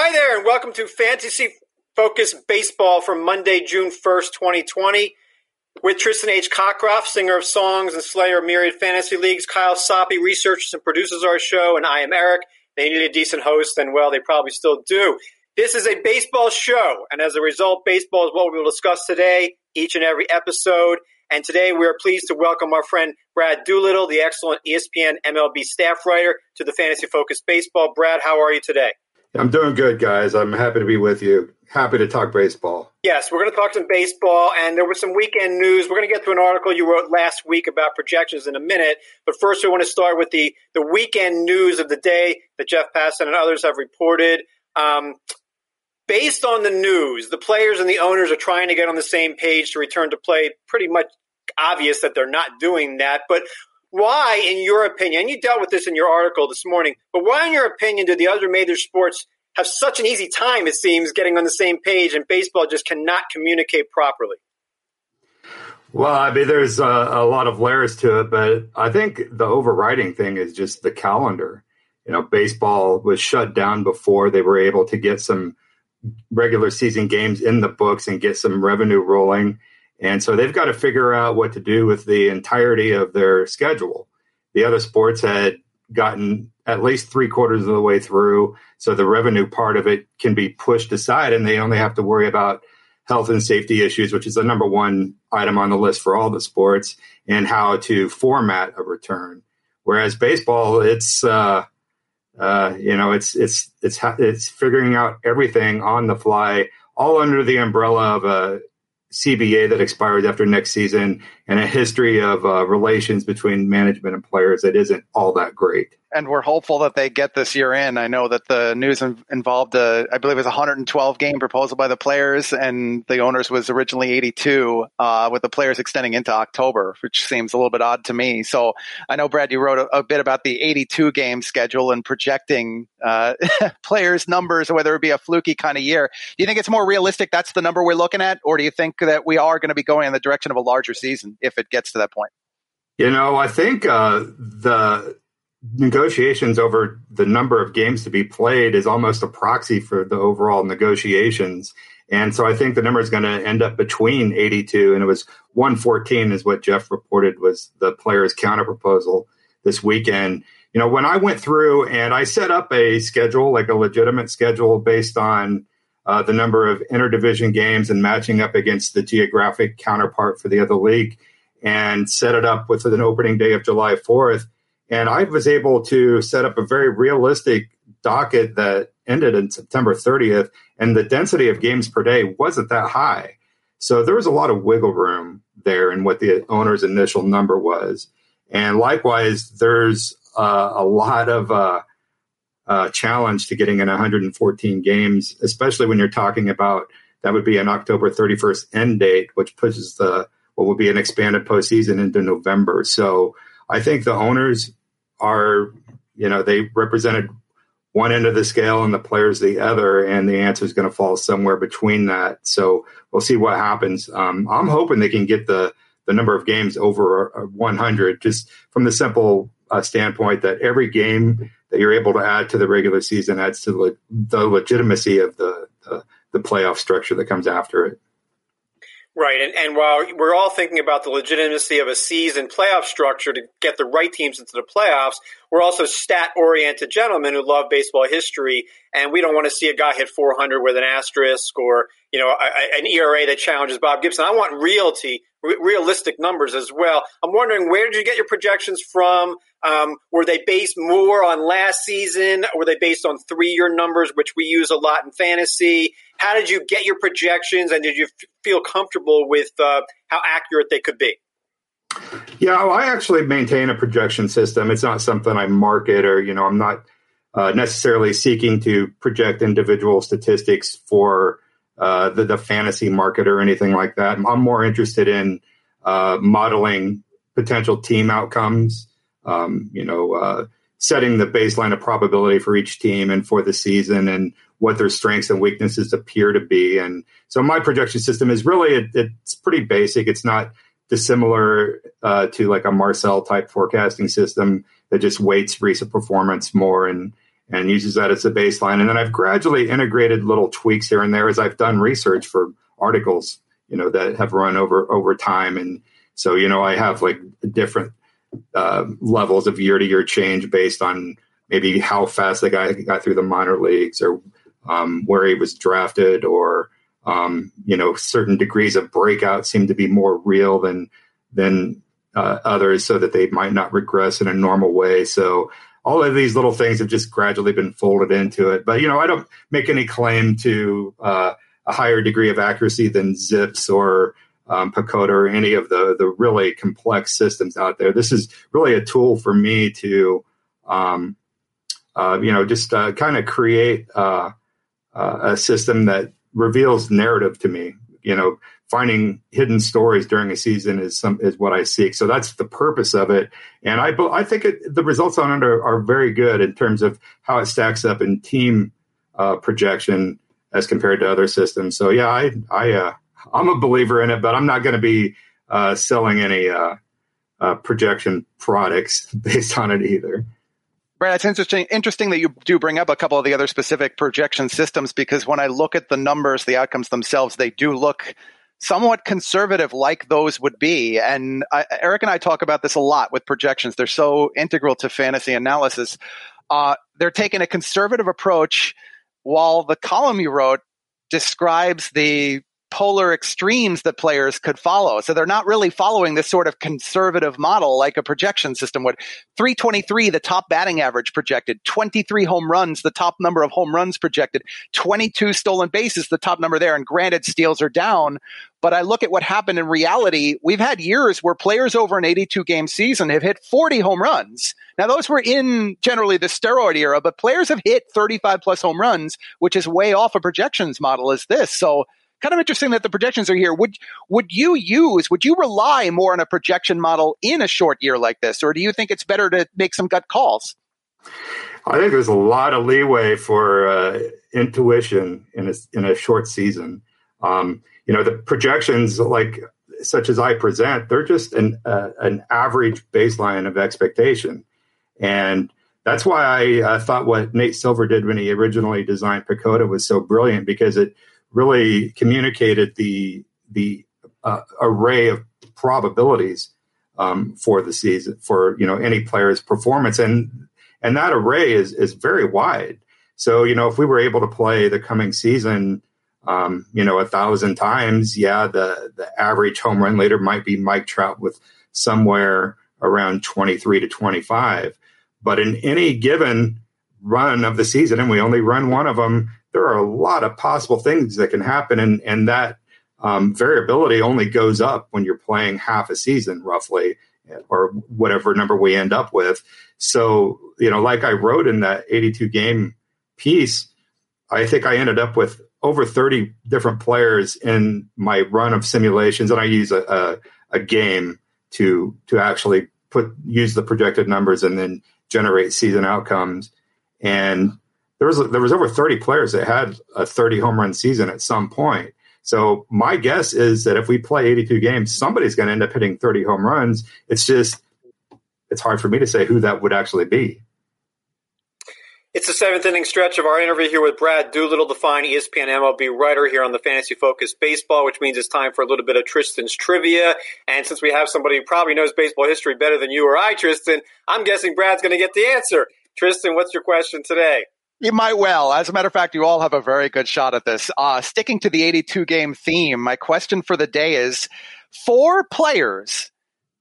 Hi there, and welcome to Fantasy Focus Baseball for Monday, June 1st, 2020. With Tristan H. Cockcroft, singer of songs and slayer of myriad fantasy leagues, Kyle Soppe researches and produces our show, and I am Eric. They need a decent host, and well, they probably still do. This is a baseball show, and as a result, baseball is what we will discuss today, each and every episode. And today we are pleased to welcome our friend Brad Doolittle, the excellent ESPN MLB staff writer, to the Fantasy Focus Baseball. Brad, how are you today? I'm doing good, guys. I'm happy to be with you. Happy to talk baseball. Yes, we're going to talk some baseball, and there was some weekend news. We're going to get to an article you wrote last week about projections in a minute, but first we want to start with the the weekend news of the day that Jeff Passan and others have reported. Um, based on the news, the players and the owners are trying to get on the same page to return to play. Pretty much obvious that they're not doing that, but why, in your opinion, and you dealt with this in your article this morning, but why, in your opinion, do the other major sports have such an easy time, it seems, getting on the same page and baseball just cannot communicate properly? Well, I mean, there's a, a, lot of layers to it, but I think the overriding thing is just the calendar. You know, baseball was shut down before they were able to get some regular season games in the books and get some revenue rolling. And so they've got to figure out what to do with the entirety of their schedule. The other sports had gotten at least three quarters of the way through. So the revenue part of it can be pushed aside and they only have to worry about health and safety issues, which is the number one item on the list for all the sports, and how to format a return. Whereas baseball, it's, uh, uh, you know, it's, it's, it's, it's figuring out everything on the fly, all under the umbrella of a CBA that expires after next season and a history of uh, relations between management and players that isn't all that great and we're hopeful that they get this year in. I know that the news involved, a, I believe, it was a 112 game proposal by the players, and the owners was originally 82, uh, with the players extending into October, which seems a little bit odd to me. So I know, Brad, you wrote a, a bit about the 82 game schedule and projecting uh, players' numbers, whether it be a fluky kind of year. Do you think it's more realistic? That's the number we're looking at, or do you think that we are going to be going in the direction of a larger season if it gets to that point? You know, I think uh, the negotiations over the number of games to be played is almost a proxy for the overall negotiations. And so I think the number is going to end up between 82 and it was 114 is what Jeff reported was the player's counter proposal this weekend. You know, when I went through and I set up a schedule, like a legitimate schedule based on uh, the number of interdivision games and matching up against the geographic counterpart for the other league and set it up with an opening day of July 4th and I was able to set up a very realistic docket that ended in September 30th, and the density of games per day wasn't that high. So there was a lot of wiggle room there in what the owner's initial number was. And likewise, there's uh, a lot of uh, uh, challenge to getting in 114 games, especially when you're talking about that would be an October 31st end date, which pushes the what would be an expanded postseason into November. So I think the owners are, you know, they represented one end of the scale and the players the other, and the answer is going to fall somewhere between that. So we'll see what happens. Um, I'm hoping they can get the the number of games over 100, just from the simple uh, standpoint that every game that you're able to add to the regular season adds to the, legitimacy of the, the the playoff structure that comes after it. Right, and, and while we're all thinking about the legitimacy of a season playoff structure to get the right teams into the playoffs, we're also stat-oriented gentlemen who love baseball history, and we don't want to see a guy hit 400 with an asterisk or you know a, an ERA that challenges Bob Gibson. I want realty, realistic numbers as well. I'm wondering where did you get your projections from? Um, were they based more on last season? Were they based on three-year numbers, which we use a lot in fantasy? How did you get your projections, and did you f- feel comfortable with uh, how accurate they could be? Yeah, well, I actually maintain a projection system. It's not something I market, or you know, I'm not uh, necessarily seeking to project individual statistics for uh, the, the fantasy market or anything like that. I'm more interested in uh, modeling potential team outcomes. Um, you know, uh, setting the baseline of probability for each team and for the season, and what their strengths and weaknesses appear to be. And so, my projection system is really it, it's pretty basic. It's not dissimilar uh, to like a Marcel type forecasting system that just weights recent performance more and and uses that as a baseline. And then I've gradually integrated little tweaks here and there as I've done research for articles, you know, that have run over over time. And so, you know, I have like different uh, levels of year to year change based on maybe how fast the guy got through the minor leagues or um, where he was drafted or um, you know certain degrees of breakout seem to be more real than than uh, others so that they might not regress in a normal way so all of these little things have just gradually been folded into it but you know i don't make any claim to uh, a higher degree of accuracy than ZiPS or um, PECOTA or any of the the really complex systems out there. This is really a tool for me to, um, uh, you know, just uh, kind of create uh, uh, a system that reveals narrative to me. You know, finding hidden stories during a season is some is what I seek. So that's the purpose of it, and I I think it, the results on under are, very good in terms of how it stacks up in team uh, projection as compared to other systems. So yeah, I I uh, I'm a believer in it, but I'm not going to be uh, selling any uh, uh, projection products based on it either. Brad, it's interesting. Interesting that you do bring up a couple of the other specific projection systems because when I look at the numbers, the outcomes themselves, they do look somewhat conservative, like those would be. And I, Eric and I talk about this a lot with projections. They're so integral to fantasy analysis. Uh, they're taking a conservative approach, while the column you wrote describes the polar extremes that players could follow. So they're not really following this sort of conservative model like a projection system would. 323, the top batting average projected, 23 home runs, the top number of home runs projected, 22 stolen bases, the top number there. And granted, steals are down. But I look at what happened in reality. We've had years where players over an 82 game season have hit 40 home runs. Now, those were in generally the steroid era, but players have hit 35 plus home runs, which is way off a projections model as this. So kind of interesting that the projections are here. Would would you use? Would you rely more on a projection model in a short year like this, or do you think it's better to make some gut calls? I think there's a lot of leeway for uh, intuition in a in a short season. Um, you know, the projections like such as I present, they're just an uh, an average baseline of expectation, and that's why I uh, thought what Nate Silver did when he originally designed PECOTA was so brilliant because it really communicated the the uh, array of probabilities um, for the season for you know any player's performance and and that array is is very wide. So you know if we were able to play the coming season, um, you know a thousand times, yeah, the the average home run leader might be Mike Trout with somewhere around twenty three to twenty five. But in any given run of the season, and we only run one of them, there are a lot of possible things that can happen, and and that um, variability only goes up when you're playing half a season, roughly, or whatever number we end up with. So you know, like I wrote in that 82 game piece, I think I ended up with over 30 different players in my run of simulations, and I use a, a, a game to to actually put use the projected numbers and then generate season outcomes. And there was there was over 30 players that had a 30 home run season at some point. So my guess is that if we play 82 games, somebody's going to end up hitting 30 home runs. It's just it's hard for me to say who that would actually be. It's the seventh inning stretch of our interview here with Brad Doolittle, the fine ESPN MLB writer here on the Fantasy Focus Baseball, which means it's time for a little bit of Tristan's trivia. And since we have somebody who probably knows baseball history better than you or I, Tristan, I'm guessing Brad's going to get the answer. Tristan, what's your question today? You might well. As a matter of fact, you all have a very good shot at this. Uh, sticking to the 82 game theme, my question for the day is four players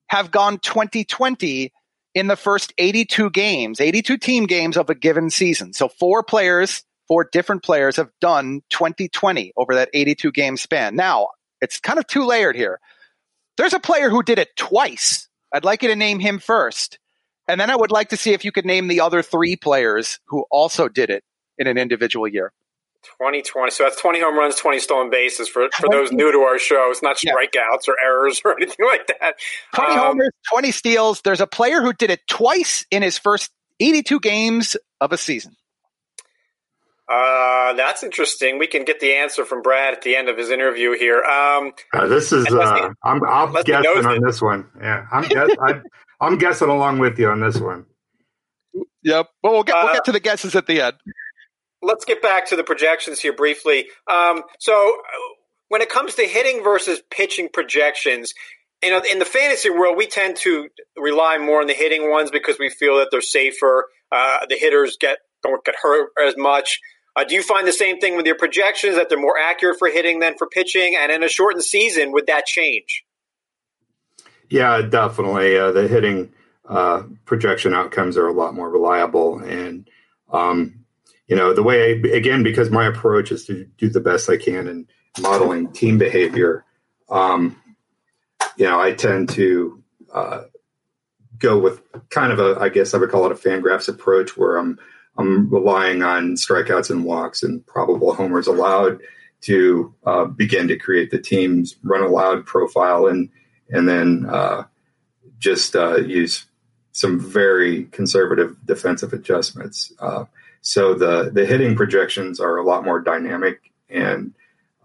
have gone 2020 in the first 82 games, 82 team games of a given season. So four players, four different players have done 2020 over that 82 game span. Now, it's kind of two layered here. There's a player who did it twice. I'd like you to name him first. And then I would like to see if you could name the other three players who also did it in an individual year. 2020. So that's 20 home runs, 20 stolen bases for, for those new to our show. It's not strikeouts yeah. or errors or anything like that. 20 um, homers, 20 steals. There's a player who did it twice in his first 82 games of a season. Uh, that's interesting. We can get the answer from Brad at the end of his interview here. Um, uh, this is, uh, I'm, I'm guessing on this one. Yeah, I'm, guess, I, I'm guessing along with you on this one. Yep. Well, we'll get, we'll get to the guesses at the end. Let's get back to the projections here briefly. Um, so, when it comes to hitting versus pitching projections, you know, in the fantasy world, we tend to rely more on the hitting ones because we feel that they're safer. Uh, the hitters get don't get hurt as much. Uh, do you find the same thing with your projections that they're more accurate for hitting than for pitching? And in a shortened season, would that change? Yeah, definitely. Uh, the hitting uh, projection outcomes are a lot more reliable, and um, you know the way I, again because my approach is to do the best I can in modeling team behavior. Um, you know, I tend to uh, go with kind of a, I guess I would call it a Fangraphs approach, where I'm I'm relying on strikeouts and walks and probable homers allowed to uh, begin to create the team's run allowed profile, and and then uh, just uh, use some very conservative defensive adjustments. Uh, so the the hitting projections are a lot more dynamic and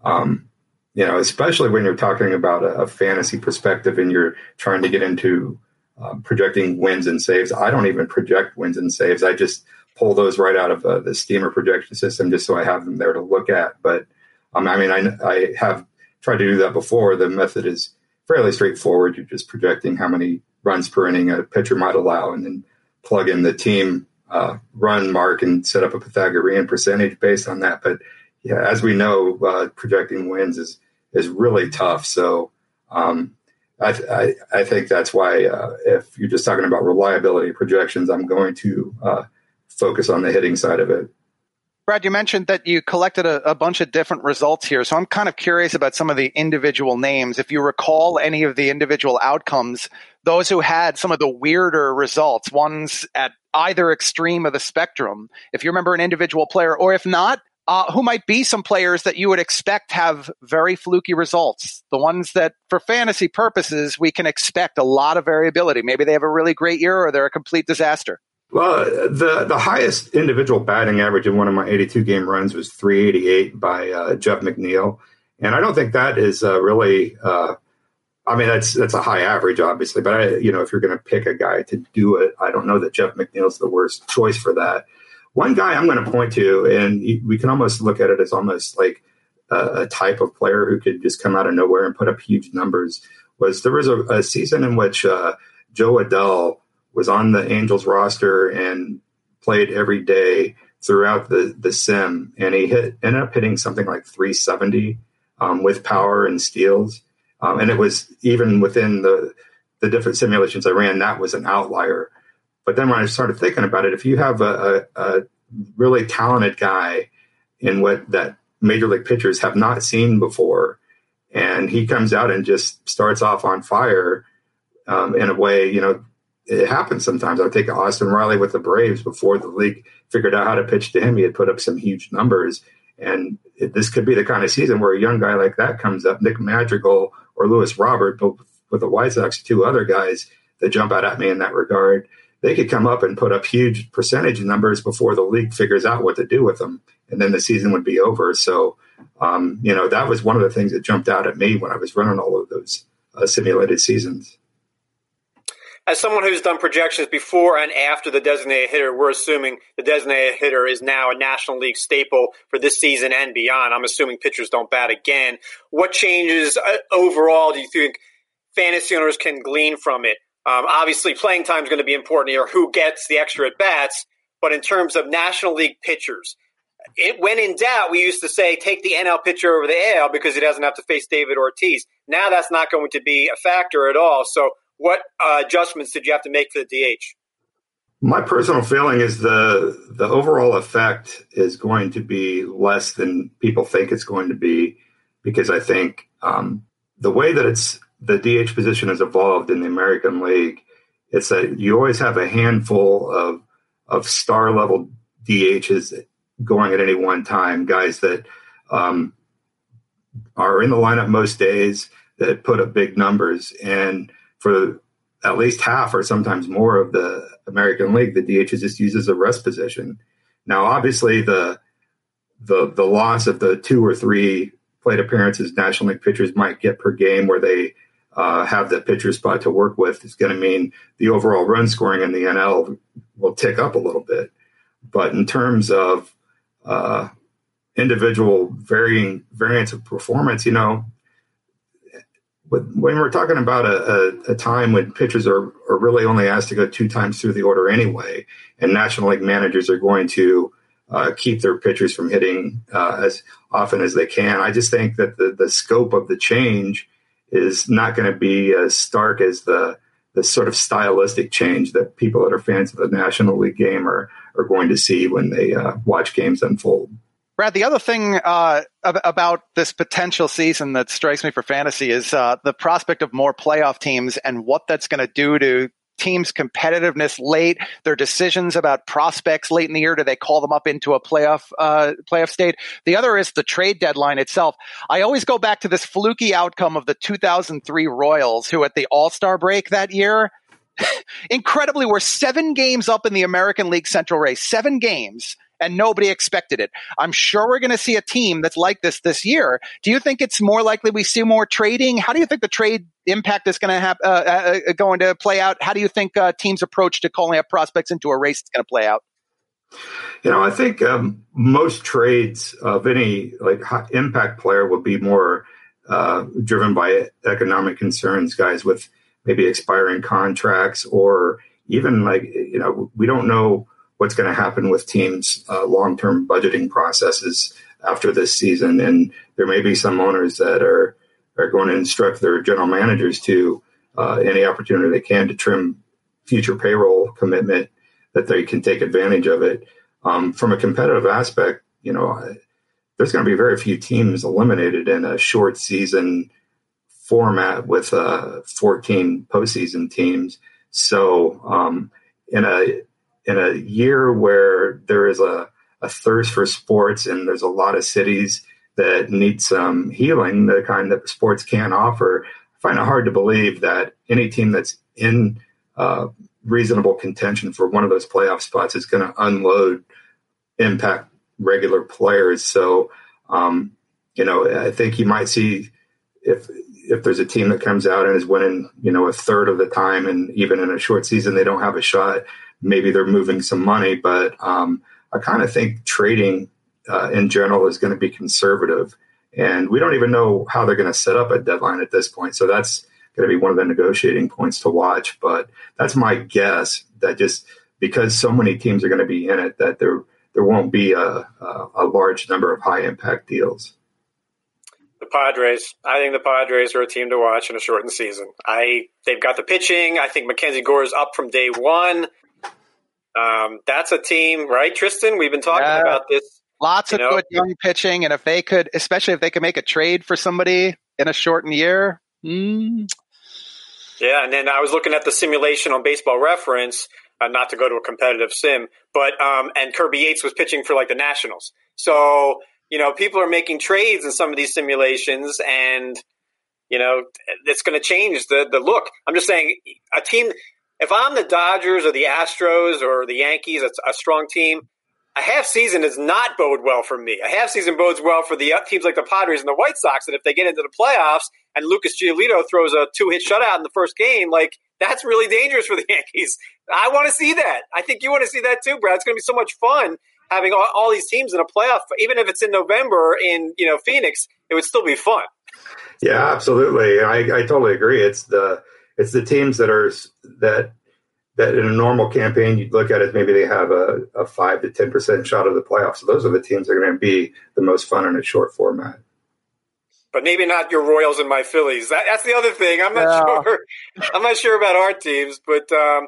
um, you know, especially when you're talking about a, a, fantasy perspective and you're trying to get into um, projecting wins and saves. I don't even project wins and saves. I just pull those right out of uh, the Steamer projection system just so I have them there to look at. But um, I mean, I, I have tried to do that before. The method is fairly straightforward. You're just projecting how many runs per inning a pitcher might allow, and then plug in the team uh, run mark and set up a Pythagorean percentage based on that. But yeah, as we know, uh, projecting wins is is really tough. So um, I, I, I, think that's why uh, if you're just talking about reliability projections, I'm going to uh, focus on the hitting side of it. Brad, you mentioned that you collected a, a, bunch of different results here. So I'm kind of curious about some of the individual names. If you recall any of the individual outcomes, those who had some of the weirder results, ones at either extreme of the spectrum, if you remember an individual player, or if not, uh, who might be some players that you would expect have very fluky results. The ones that, for fantasy purposes, we can expect a lot of variability. Maybe they have a really great year or they're a complete disaster. Well, the the highest individual batting average in one of my 82 game runs was 388 by uh, Jeff McNeil, and I don't think that is uh, really. Uh, I mean, that's that's a high average, obviously, but I, you know, if you're going to pick a guy to do it, I don't know that Jeff McNeil's the worst choice for that. One guy I'm going to point to, and we can almost look at it as almost like a, a, type of player who could just come out of nowhere and put up huge numbers. Was there was a, a season in which uh, Jo Adell was on the Angels roster and played every day throughout the the sim, and he hit ended up hitting something like 370 um, with power and steals, um, and it was even within the the different simulations I ran, that was an outlier. But then when I started thinking about it, if you have a, a, a really talented guy in what that major league pitchers have not seen before, and he comes out and just starts off on fire um, in a way, you know, it happens sometimes. I take Austin Riley with the Braves before the league figured out how to pitch to him. He had put up some huge numbers, and it, this could be the kind of season where a young guy like that comes up, Nick Madrigal or Luis Robert, but with the White Sox, two other guys that jump out at me in that regard they could come up and put up huge percentage numbers before the league figures out what to do with them, and then the season would be over. So, um, you know, that was one of the things that jumped out at me when I was running all of those uh, simulated seasons. As someone who's done projections before and after the designated hitter, we're assuming the designated hitter is now a National League staple for this season and beyond. I'm assuming pitchers don't bat again. What changes uh, overall do you think fantasy owners can glean from it? Um, obviously, playing time is going to be important here. Who gets the extra at bats? But in terms of National League pitchers, it, when in doubt, we used to say take the NL pitcher over the AL because he doesn't have to face David Ortiz. Now that's not going to be a factor at all. So, what uh, adjustments did you have to make for the DH? My personal feeling is the the overall effect is going to be less than people think it's going to be because I think um, the way that it's the DH position has evolved in the American League. It's that you always have a handful of of star level DHs going at any one time, guys that um, are in the lineup most days that put up big numbers. And for at least half or sometimes more of the American League, the DH is just used as a rest position. Now, obviously, the the the loss of the two or three plate appearances National League pitchers might get per game, where they uh, have the pitcher spot to work with is going to mean the overall run scoring in the NL will tick up a little bit. But in terms of uh, individual varying variance of performance, you know, when we're talking about a, a, a, time when pitchers are, are really only asked to go two times through the order anyway, and National League managers are going to uh, keep their pitchers from hitting uh, as often as they can, I just think that the, the scope of the change is not going to be as stark as the the sort of stylistic change that people that are fans of the National League game are are going to see when they uh, watch games unfold. Brad, the other thing uh, about this potential season that strikes me for fantasy is uh, the prospect of more playoff teams and what that's going to do to teams' competitiveness late, their decisions about prospects late in the year. Do they call them up into a playoff uh, playoff state? The other is the trade deadline itself. I always go back to this fluky outcome of the 2003 Royals, who at the All Star break that year. incredibly, were seven games up in the American League Central race. Seven games and nobody expected it. I'm sure we're going to see a team that's like this this year. Do you think it's more likely we see more trading? How do you think the trade impact is going to have uh, uh, uh, going to play out? How do you think uh, teams approach to calling up prospects into a race that's going to play out? You know, I think um, most trades of any like impact player will be more uh, driven by economic concerns, guys with maybe expiring contracts or even like you know we don't know what's going to happen with teams' uh, long term budgeting processes after this season. And there may be some owners that are, are going to instruct their general managers to uh, any opportunity they can to trim future payroll commitment that they can take advantage of it. Um, from a competitive aspect, you know, there's going to be very few teams eliminated in a short season format with uh, 14 postseason teams. So, um, in a in a year where there is a, a thirst for sports and there's a lot of cities that need some healing, the kind that sports can offer, I find it hard to believe that any team that's in uh, reasonable contention for one of those playoff spots is going to unload impact regular players. So, um, you know, I think you might see if if there's a team that comes out and is winning, you know, a third of the time, and even in a short season they don't have a shot maybe they're moving some money, but um, I kind of think trading uh, in general is going to be conservative. And we don't even know how they're going to set up a deadline at this point. So that's going to be one of the negotiating points to watch. But that's my guess that just because so many teams are going to be in it, that there there won't be a, a, a large number of high impact deals. The Padres. I think the Padres are a team to watch in a shortened season. I they've got the pitching. I think Mackenzie Gore is up from day one. Um, that's a team, right, Tristan? We've been talking yeah. about this. Lots of know. good young pitching, and if they could, especially if they could make a trade for somebody in a shortened year. Mm. Yeah, and then I was looking at the simulation on Baseball Reference, uh, not to go to a competitive sim, but um, and Kirby Yates was pitching for like the Nationals. So you know, people are making trades in some of these simulations, and you know, it's going to change the the look. I'm just saying, a team if I'm the Dodgers or the Astros or the Yankees, it's a strong team. A half season does not bode well for me. A half season bodes well for the uh, teams like the Padres and the White Sox. And if they get into the playoffs and Lucas Giolito throws a two hit shutout in the first game, like that's really dangerous for the Yankees. I want to see that. I think you want to see that too, Brad. It's going to be so much fun having all, all these teams in a playoff. Even if it's in November in you know Phoenix, it would still be fun. Yeah, absolutely. I, I totally agree. It's the it's the teams that are that that in a normal campaign you'd look at it maybe they have a, a five to ten percent shot of the playoffs. So those are the teams that are going to be the most fun in a short format. But maybe not your Royals and my Phillies. That, that's the other thing. I'm not yeah. sure. I'm not sure about our teams, but um,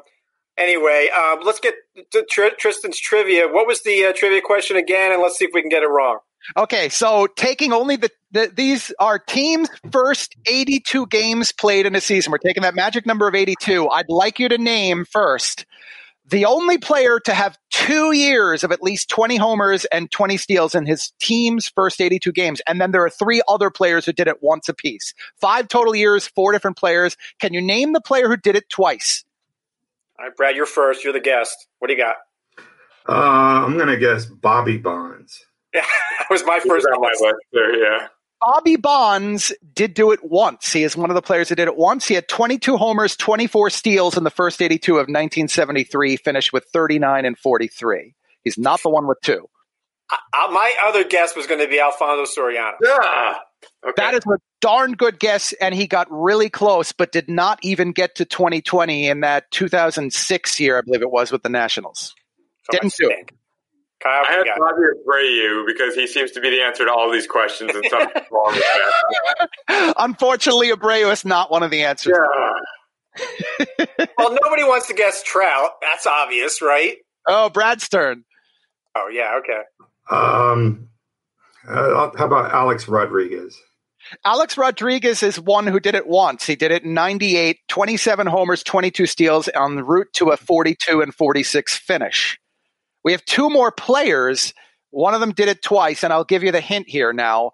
anyway, um, let's get to Tristan's trivia. What was the uh, trivia question again? And let's see if we can get it wrong. Okay, so taking only the, the, these are teams' first 82 games played in a season. We're taking that magic number of 82. I'd like you to name first the only player to have two years of at least 20 homers and 20 steals in his team's first 82 games. And then there are three other players who did it once apiece. Five total years, four different players. Can you name the player who did it twice? All right, Brad, you're first. You're the guest. What do you got? Uh, I'm going to guess Bobby Bonds. Yeah, that was my first on my list there. Yeah. Bobby Bonds did do it once. He is one of the players that did it once. He had 22 homers, 24 steals in the first 82 of 1973, finished with 39 and 43. He's not the one with two. Uh, my other guess was going to be Alfonso Soriano. Yeah. Okay. That is a darn good guess, and he got really close, but did not even get to 2020 in that 2006 year, I believe it was, with the Nationals. So Didn't do it. Kyle, I had Bobby Abreu because he seems to be the answer to all these questions, and something's wrong with that. Unfortunately, Abreu is not one of the answers. Yeah. well, nobody wants to guess Trout. That's obvious, right? Oh, Brad Stern. Oh, yeah, okay. Um, uh, how about Alex Rodriguez? Alex Rodriguez is one who did it once. He did it in 98, 27 homers, 22 steals on the route to a 42 and 46 finish. We have two more players. One of them did it twice, and I'll give you the hint here now.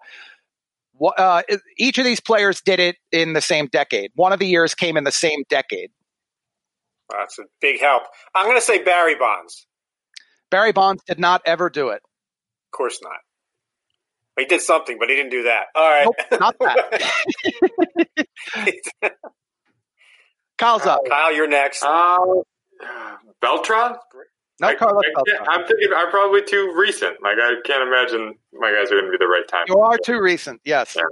Uh, each of these players did it in the same decade. One of the years came in the same decade. That's a big help. I'm going to say Barry Bonds. Barry Bonds did not ever do it. Of course not. He did something, but he didn't do that. All right. Nope, not that. Kyle's up. Kyle, you're next. Uh, Beltran? No, I, Carlos. I, am thinking I'm probably too recent. Like I can't imagine my guys are going to be the right time. You are too recent. Yes. Yeah.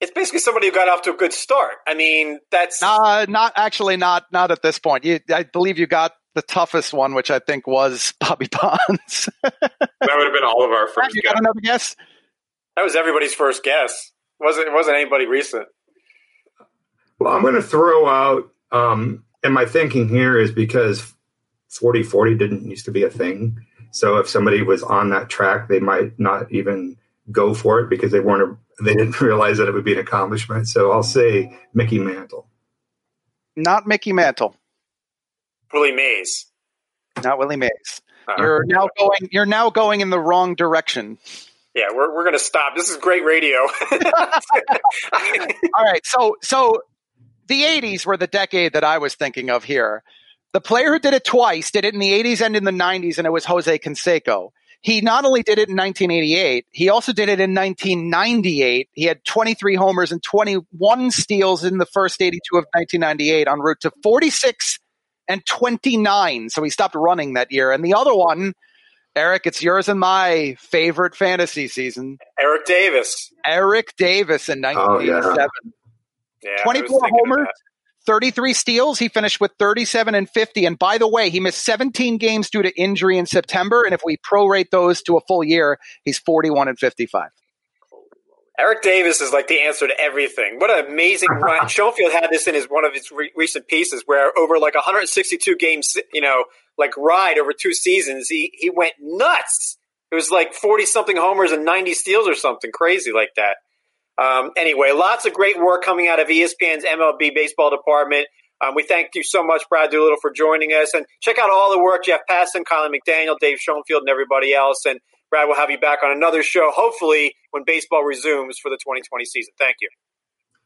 It's basically somebody who got off to a good start. I mean, that's uh, not actually not not at this point. You, I believe you got the toughest one, which I think was Bobby Bonds. that would have been all of our first. You got another guess? That was everybody's first guess. It wasn't it wasn't anybody recent? Well, I'm going to throw out, um, and my thinking here is because 40 40 didn't used to be a thing. So if somebody was on that track, they might not even go for it because they weren't, a, they didn't realize that it would be an accomplishment. So I'll say Mickey Mantle. Not Mickey Mantle. Willie Mays. Not Willie Mays. Uh, you're now going. You're now going in the wrong direction. Yeah, we're we're going to stop. This is great radio. All right, so so the '80s were the decade that I was thinking of here. The player who did it twice did it in the 80s and in the 90s, and it was Jose Canseco. He not only did it in 1988, he also did it in 1998. He had 23 homers and 21 steals in the first 82 of 1998 en route to 46 and 29. So he stopped running that year. And the other one, Eric, it's yours and my favorite fantasy season. Eric Davis. Eric Davis in 1987. Oh, yeah. yeah 24 homers, 33 steals. He finished with 37 and 50. And by the way, he missed 17 games due to injury in September. And if we prorate those to a full year, he's 41 and 55. Eric Davis is like the answer to everything. What an amazing run. Schoenfield had this in his one of his re- recent pieces where over like 162 games, you know, like ride over two seasons, he, he went nuts. It was like 40 something homers and 90 steals or something crazy like that. Um, anyway, lots of great work coming out of ESPN's MLB baseball department. Um, we thank you so much, Brad Doolittle, for joining us. And check out all the work Jeff Passan, Kiley McDaniel, Dave Schoenfield, and everybody else. And Brad, we'll have you back on another show, hopefully, when baseball resumes for the 2020 season. Thank you.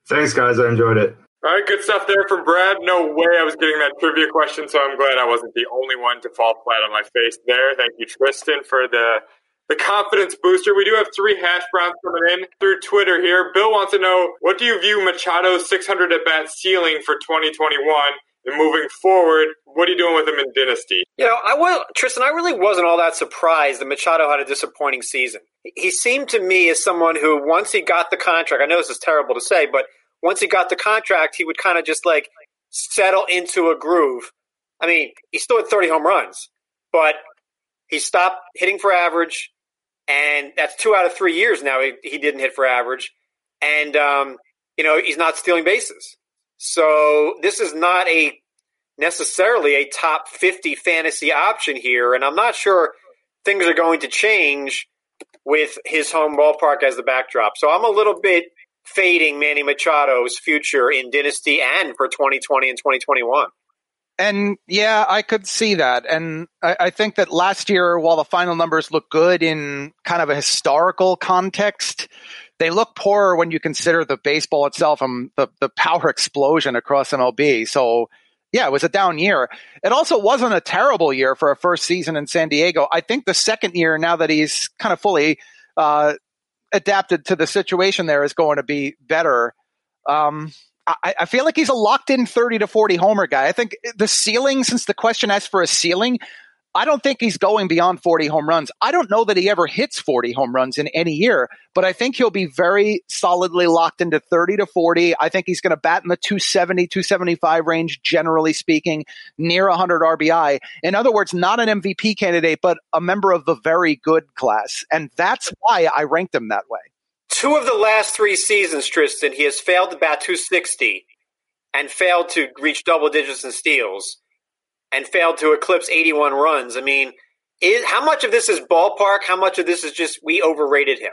Thanks, guys. I enjoyed it. All right, good stuff there from Brad. No way I was getting that trivia question, so I'm glad I wasn't the only one to fall flat on my face there. Thank you, Tristan, for the the confidence booster. We do have three hash browns coming in through Twitter here. Bill wants to know what do you view Machado's 600 at bat ceiling for 2021? And moving forward, what are you doing with him in Dynasty? You know, I will, Tristan. I really wasn't all that surprised that Machado had a disappointing season. He seemed to me as someone who, once he got the contract, I know this is terrible to say, but once he got the contract, he would kind of just like settle into a groove. I mean, he still had 30 home runs, but he stopped hitting for average and that's two out of three years now he, he didn't hit for average, and um, you know he's not stealing bases. So this is not a necessarily a top fifty fantasy option here, and I'm not sure things are going to change with his home ballpark as the backdrop. So I'm a little bit fading Manny Machado's future in Dynasty and for 2020 and 2021. And yeah, I could see that. And I, I, think that last year, while the final numbers look good in kind of a historical context, they look poorer when you consider the baseball itself and the, the power explosion across MLB. So yeah, it was a down year. It also wasn't a terrible year for a first season in San Diego. I think the second year, now that he's kind of fully uh, adapted to the situation there is going to be better. Um, I, I, feel like he's a locked in 30 to 40 homer guy. I think the ceiling, since the question asks for a ceiling, I don't think he's going beyond 40 home runs. I don't know that he ever hits 40 home runs in any year, but I think he'll be very solidly locked into 30 to 40. I think he's going to bat in the 270, 275 range, generally speaking, near 100 RBI. In other words, not an MVP candidate, but a member of the very good class. And that's why I ranked him that way. Two of the last three seasons, Tristan, he has failed to bat 260 and failed to reach double digits in steals and failed to eclipse 81 runs. I mean, is, how much of this is ballpark? How much of this is just we overrated him?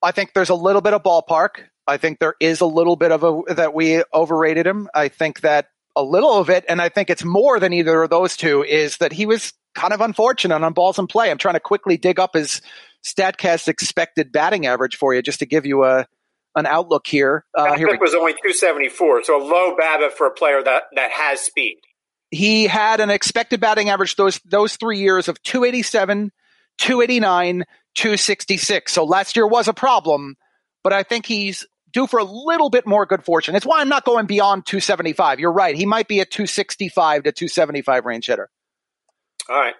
I think there's a little bit of ballpark. I think there is a little bit of a that we overrated him. I think that a little of it, and I think it's more than either of those two, is that he was kind of unfortunate on balls in play. I'm trying to quickly dig up his Statcast expected batting average for you just to give you a an outlook here. Uh, here was only 274, so a low BABIP for a player that that has speed he had an expected batting average those those three years of 287, 289, 266. So last year was a problem, but I think he's due for a little bit more good fortune. It's why I'm not going beyond 275. You're right. He might be a 265 to 275 range hitter. All right.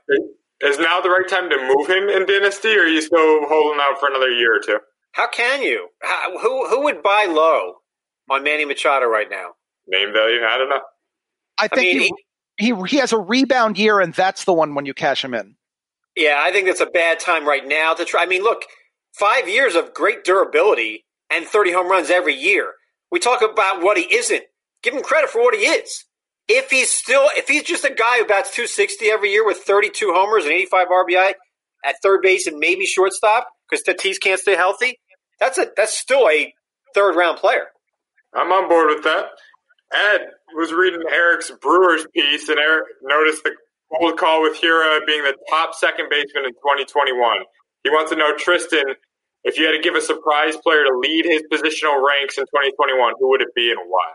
Is now the right time to move him in Dynasty, or are you still holding out for another year or two? How can you? How, who who would buy low on Manny Machado right now? Name value, I don't know. I think I mean, he, he he has a rebound year, and that's the one when you cash him in. Yeah, I think that's a bad time right now to try. I mean, look, five years of great durability and 30 home runs every year. We talk about what he isn't. Give him credit for what he is. If he's still, if he's just a guy who bats 260 every year with 32 homers and 85 RBI at third base and maybe shortstop because Tatis can't stay healthy, that's a that's still a third round player. I'm on board with that. Ed was reading Eric's Brewers piece, and Eric noticed the cold call with Hiura being the top second baseman in 2021. He wants to know, Tristan, if you had to give a surprise player to lead his positional ranks in 2021, who would it be and why?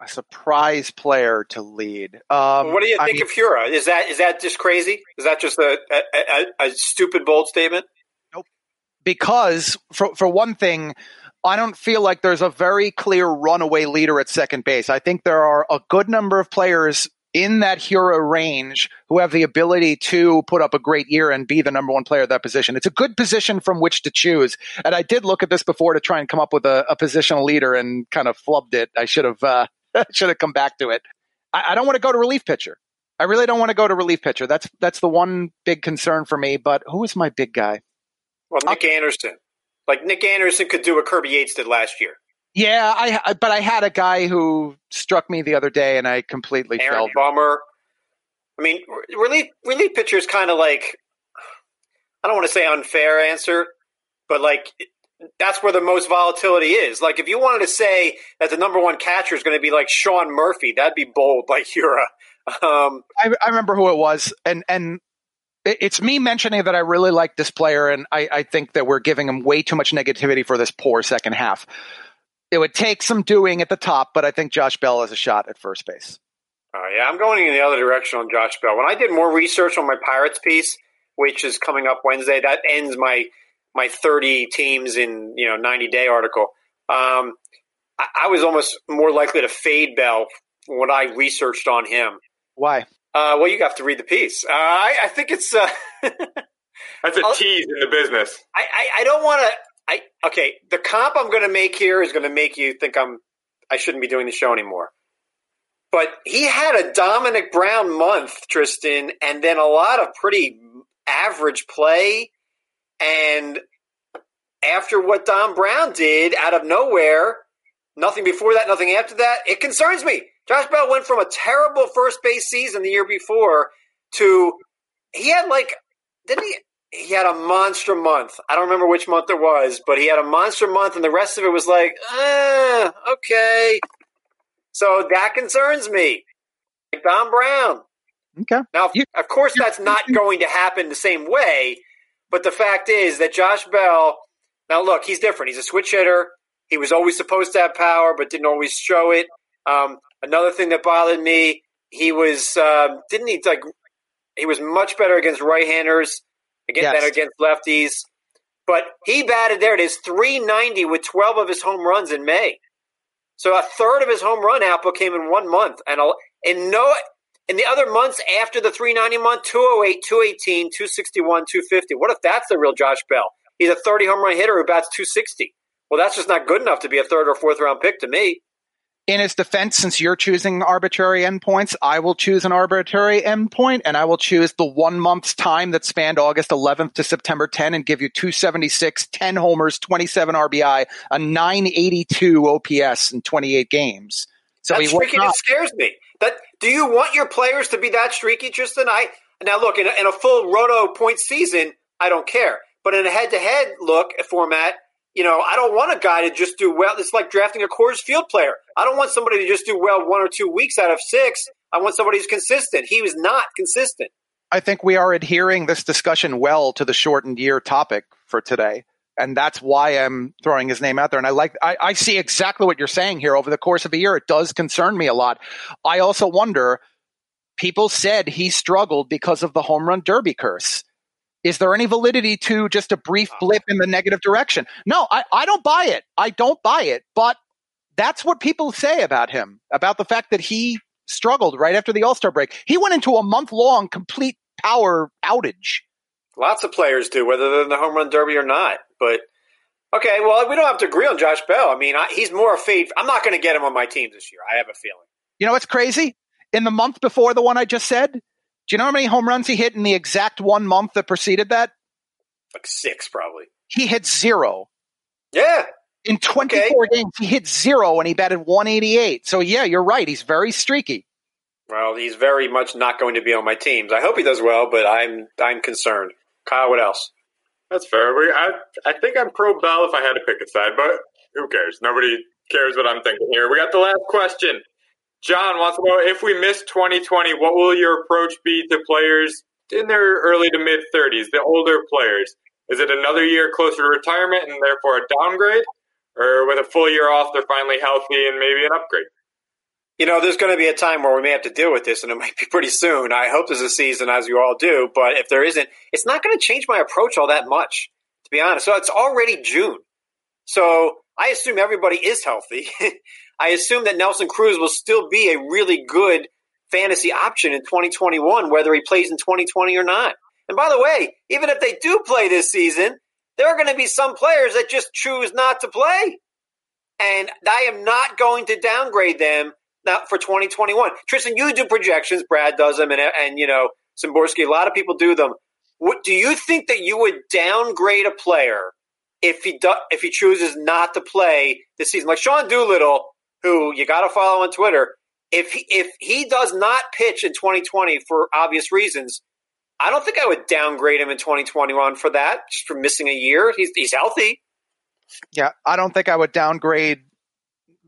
A surprise player to lead. Um, what do you think I mean, of Hiura? Is that is that just crazy? Is that just a, a, a, a stupid bold statement? Nope. Because for for one thing, I don't feel like there's a very clear runaway leader at second base. I think there are a good number of players in that Hiura range who have the ability to put up a great year and be the number one player at that position. It's a good position from which to choose. And I did look at this before to try and come up with a, a positional leader and kind of flubbed it. I should have uh, should have come back to it. I, I don't want to go to relief pitcher. I really don't want to go to relief pitcher. That's that's the one big concern for me. But who is my big guy? Well, Nick uh, Anderson. Like Nick Anderson could do what Kirby Yates did last year. Yeah, I but I had a guy who struck me the other day, and I completely Aaron fell. Bummer. I mean, relief relief pitcher is kind of like I don't want to say unfair answer, but like that's where the most volatility is. Like if you wanted to say that the number one catcher is going to be like Sean Murphy, that'd be bold, like Hiura. Um, I, I remember who it was, and and it's me mentioning that I really like this player, and I, I, think that we're giving him way too much negativity for this poor second half. It would take some doing at the top, but I think Josh Bell has a shot at first base. Uh, yeah, I'm going in the other direction on Josh Bell. When I did more research on my Pirates piece, which is coming up Wednesday, that ends my my 30 teams in you know 90 day article. Um, I, I was almost more likely to fade Bell when I researched on him. Why? Uh, well, you have to read the piece. Uh, I, I, think it's uh, that's a I'll, tease in the business. I, I, I don't want to. I okay. The comp I'm going to make here is going to make you think I'm. I shouldn't be doing the show anymore. But he had a Domonic Brown month, Tristan, and then a lot of pretty average play. And after what Dom Brown did out of nowhere, nothing before that, nothing after that, it concerns me. Josh Bell went from a terrible first base season the year before to he had like didn't he he had a monster month. I don't remember which month it was, but he had a monster month, and the rest of it was like, ah, okay. So that concerns me. Like Dom Brown. Okay. Now, of course, that's not going to happen the same way, but the fact is that Josh Bell. Now, look, he's different. He's a switch hitter. He was always supposed to have power, but didn't always show it. Um, Another thing that bothered me, he was um, didn't he like he was much better against right-handers against yes. than against lefties. But he batted there. It is 390 with 12 of his home runs in May. So a third of his home run output came in one month, and in no in the other months after the 390 month, 208, 218, 261, 250. What if that's the real Josh Bell? He's a 30 home run hitter who bats 260. Well, that's just not good enough to be a third or fourth round pick to me. In his defense, since you're choosing arbitrary endpoints, I will choose an arbitrary endpoint and I will choose the one month's time that spanned August 11th to September 10 and give you 276, 10 homers, 27 RBI, a 982 OPS in 28 games. So that streakiness scares me. That do you want your players to be that streaky, Tristan? I now look in a, in a full roto point season, I don't care. But in a head-to-head look format, you know, I don't want a guy to just do well. It's like drafting a Coors Field player. I don't want somebody to just do well one or two weeks out of six. I want somebody who's consistent. He was not consistent. I think we are adhering this discussion well to the shortened year topic for today. And that's why I'm throwing his name out there. And I like, I, I see exactly what you're saying here. Over the course of a year, it does concern me a lot. I also wonder, people said he struggled because of the home run derby curse. Is there any validity to just a brief blip in the negative direction? No, I, I don't buy it. I don't buy it. But that's what people say about him, about the fact that he struggled right after the All Star break. He went into a month long complete power outage. Lots of players do, whether they're in the home run derby or not. But okay, well, we don't have to agree on Josh Bell. I mean, I, he's more a fade. I'm not going to get him on my team this year. I have a feeling. You know what's crazy? In the month before the one I just said, do you know how many home runs he hit in the exact one month that preceded that? Like six, probably. He hit zero. Yeah. In 24 okay. games, he hit zero and he batted 188. So, yeah, you're right. He's very streaky. Well, he's very much not going to be on my teams. I hope he does well, but I'm I'm concerned. Kyle, what else? That's fair. We, I I think I'm pro Bell if I had to pick a side, but who cares? Nobody cares what I'm thinking here. We got the last question. John wants to know if we miss 2020, what will your approach be to players in their early to mid 30s, the older players? Is it another year closer to retirement and therefore a downgrade? Or with a full year off, they're finally healthy and maybe an upgrade? You know, there's going to be a time where we may have to deal with this, and it might be pretty soon. I hope there's a season, as you all do, but if there isn't, it's not going to change my approach all that much, to be honest. So it's already June. So I assume everybody is healthy. I assume that Nelson Cruz will still be a really good fantasy option in 2021, whether he plays in 2020 or not. And by the way, even if they do play this season, there are going to be some players that just choose not to play. And I am not going to downgrade them for 2021. Tristan, you do projections. Brad does them, and, and you know, Szymborski, a lot of people do them. What, do you think that you would downgrade a player if he do, if he chooses not to play this season? Like Sean Doolittle who you got to follow on Twitter. If he, if he does not pitch in 2020 for obvious reasons, I don't think I would downgrade him in 2021 for that, just for missing a year. He's he's healthy. Yeah, I don't think I would downgrade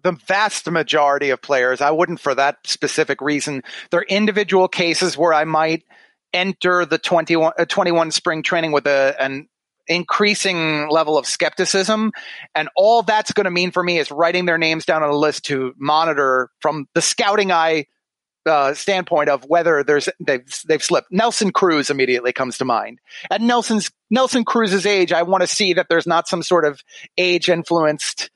the vast majority of players. I wouldn't for that specific reason. There are individual cases where I might enter the 21, uh, 21 spring training with a an increasing level of skepticism. And all that's going to mean for me is writing their names down on a list to monitor from the scouting eye uh, standpoint of whether there's they've they've slipped. Nelson Cruz immediately comes to mind. At Nelson's Nelson Cruz's age, I want to see that there's not some sort of age influenced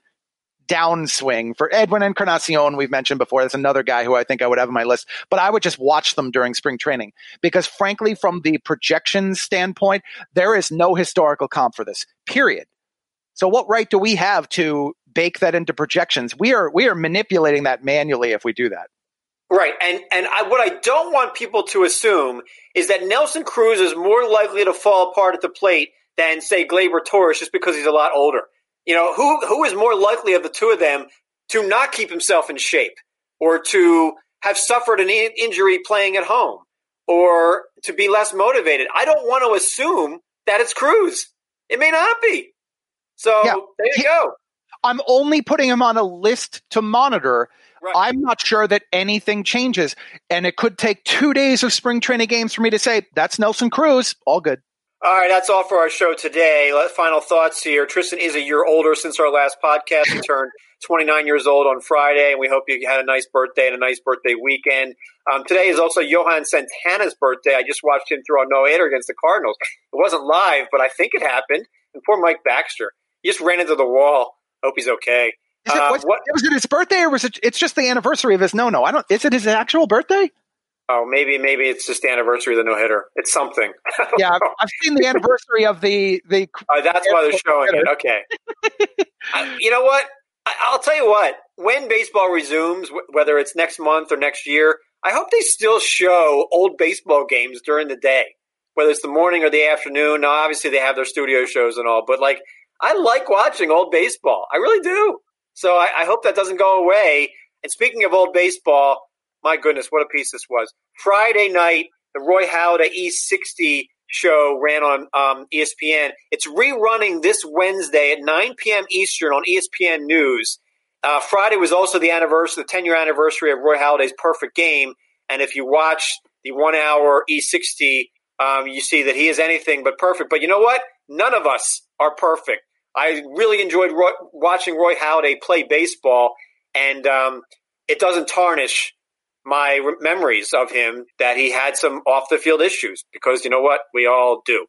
downswing for Edwin Encarnacion. We've mentioned before. That's another guy who I think I would have on my list, but I would just watch them during spring training because frankly, from the projections standpoint, there is no historical comp for this period. So what right do we have to bake that into projections? We are, we are manipulating that manually if we do that. Right, and and I, what I don't want people to assume is that Nelson Cruz is more likely to fall apart at the plate than say Gleyber Torres just because he's a lot older. You know, who who is more likely of the two of them to not keep himself in shape or to have suffered an in- injury playing at home or to be less motivated? I don't want to assume that it's Cruz. It may not be. So yeah. there you he, go. I'm only putting him on a list to monitor. Right. I'm not sure that anything changes. And it could take two days of spring training games for me to say, that's Nelson Cruz. All good. All right, that's all for our show today. Final thoughts here. Tristan is a year older since our last podcast. He turned 29 years old on Friday, and we hope you had a nice birthday and a nice birthday weekend. Um, today is also Johan Santana's birthday. I just watched him throw a no hitter against the Cardinals. It wasn't live, but I think it happened. And poor Mike Baxter, he just ran into the wall. Hope he's okay. Is it, Uh, was, what- was it his birthday or was it? It's just the anniversary of his no no. I don't. Is it his actual birthday? Oh, maybe maybe it's just the anniversary of the no hitter. It's something. Yeah, I've, I've seen the anniversary of the the. Uh, that's why they're showing it. Okay. I- you know what? I, I'll tell you what. When baseball resumes, wh- whether it's next month or next year, I hope they still show old baseball games during the day, whether it's the morning or the afternoon. Now, obviously, they have their studio shows and all, but like, I like watching old baseball. I really do. So I, I hope that doesn't go away. And speaking of old baseball, my goodness, what a piece this was. Friday night, the Roy Halladay E60 show ran on um, ESPN. It's rerunning this Wednesday at 9 p.m. Eastern on ESPN News. Uh, Friday was also the anniversary, the 10 year anniversary of Roy Halladay's perfect game. And if you watch the one hour E60, um, you see that he is anything but perfect. But you know what? None of us are perfect. I really enjoyed Roy, watching Roy Halladay play baseball, and um, it doesn't tarnish my re- memories of him that he had some off the field issues because you know what? We all do.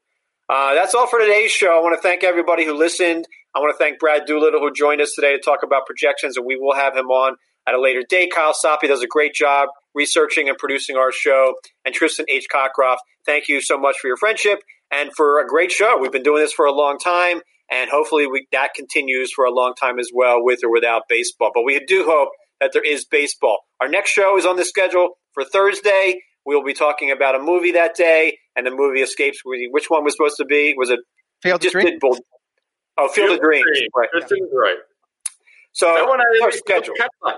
Uh, that's all for today's show. I want to thank everybody who listened. I want to thank Brad Doolittle who joined us today to talk about projections, and we will have him on at a later date. Kyle Soppe does a great job researching and producing our show. And Tristan H. Cockcroft, thank you so much for your friendship and for a great show. We've been doing this for a long time, and hopefully we, that continues for a long time as well, with or without baseball. But we do hope that there is baseball. Our next show is on the schedule for Thursday. We will be talking about a movie that day, and the movie escapes. Which one was supposed to be? Was it Field of Dreams? Bull? Oh, Field, of Dreams. Right. Tristan's right. So That one I, our schedule.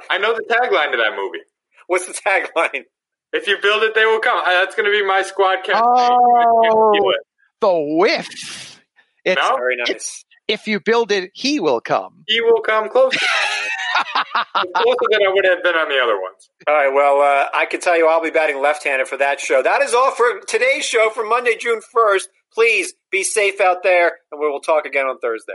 I know the tagline to that movie. What's the tagline? If you build it, they will come. Uh, That's going to be my squad campaign. Oh. The whiff. It's No? Very nice. if you build it, he will come. He will come closer. closer than I would have been on the other ones. All right. Well, uh, I can tell you I'll be batting left-handed for that show. That is all for today's show for Monday, June first. Please be safe out there, and we will talk again on Thursday.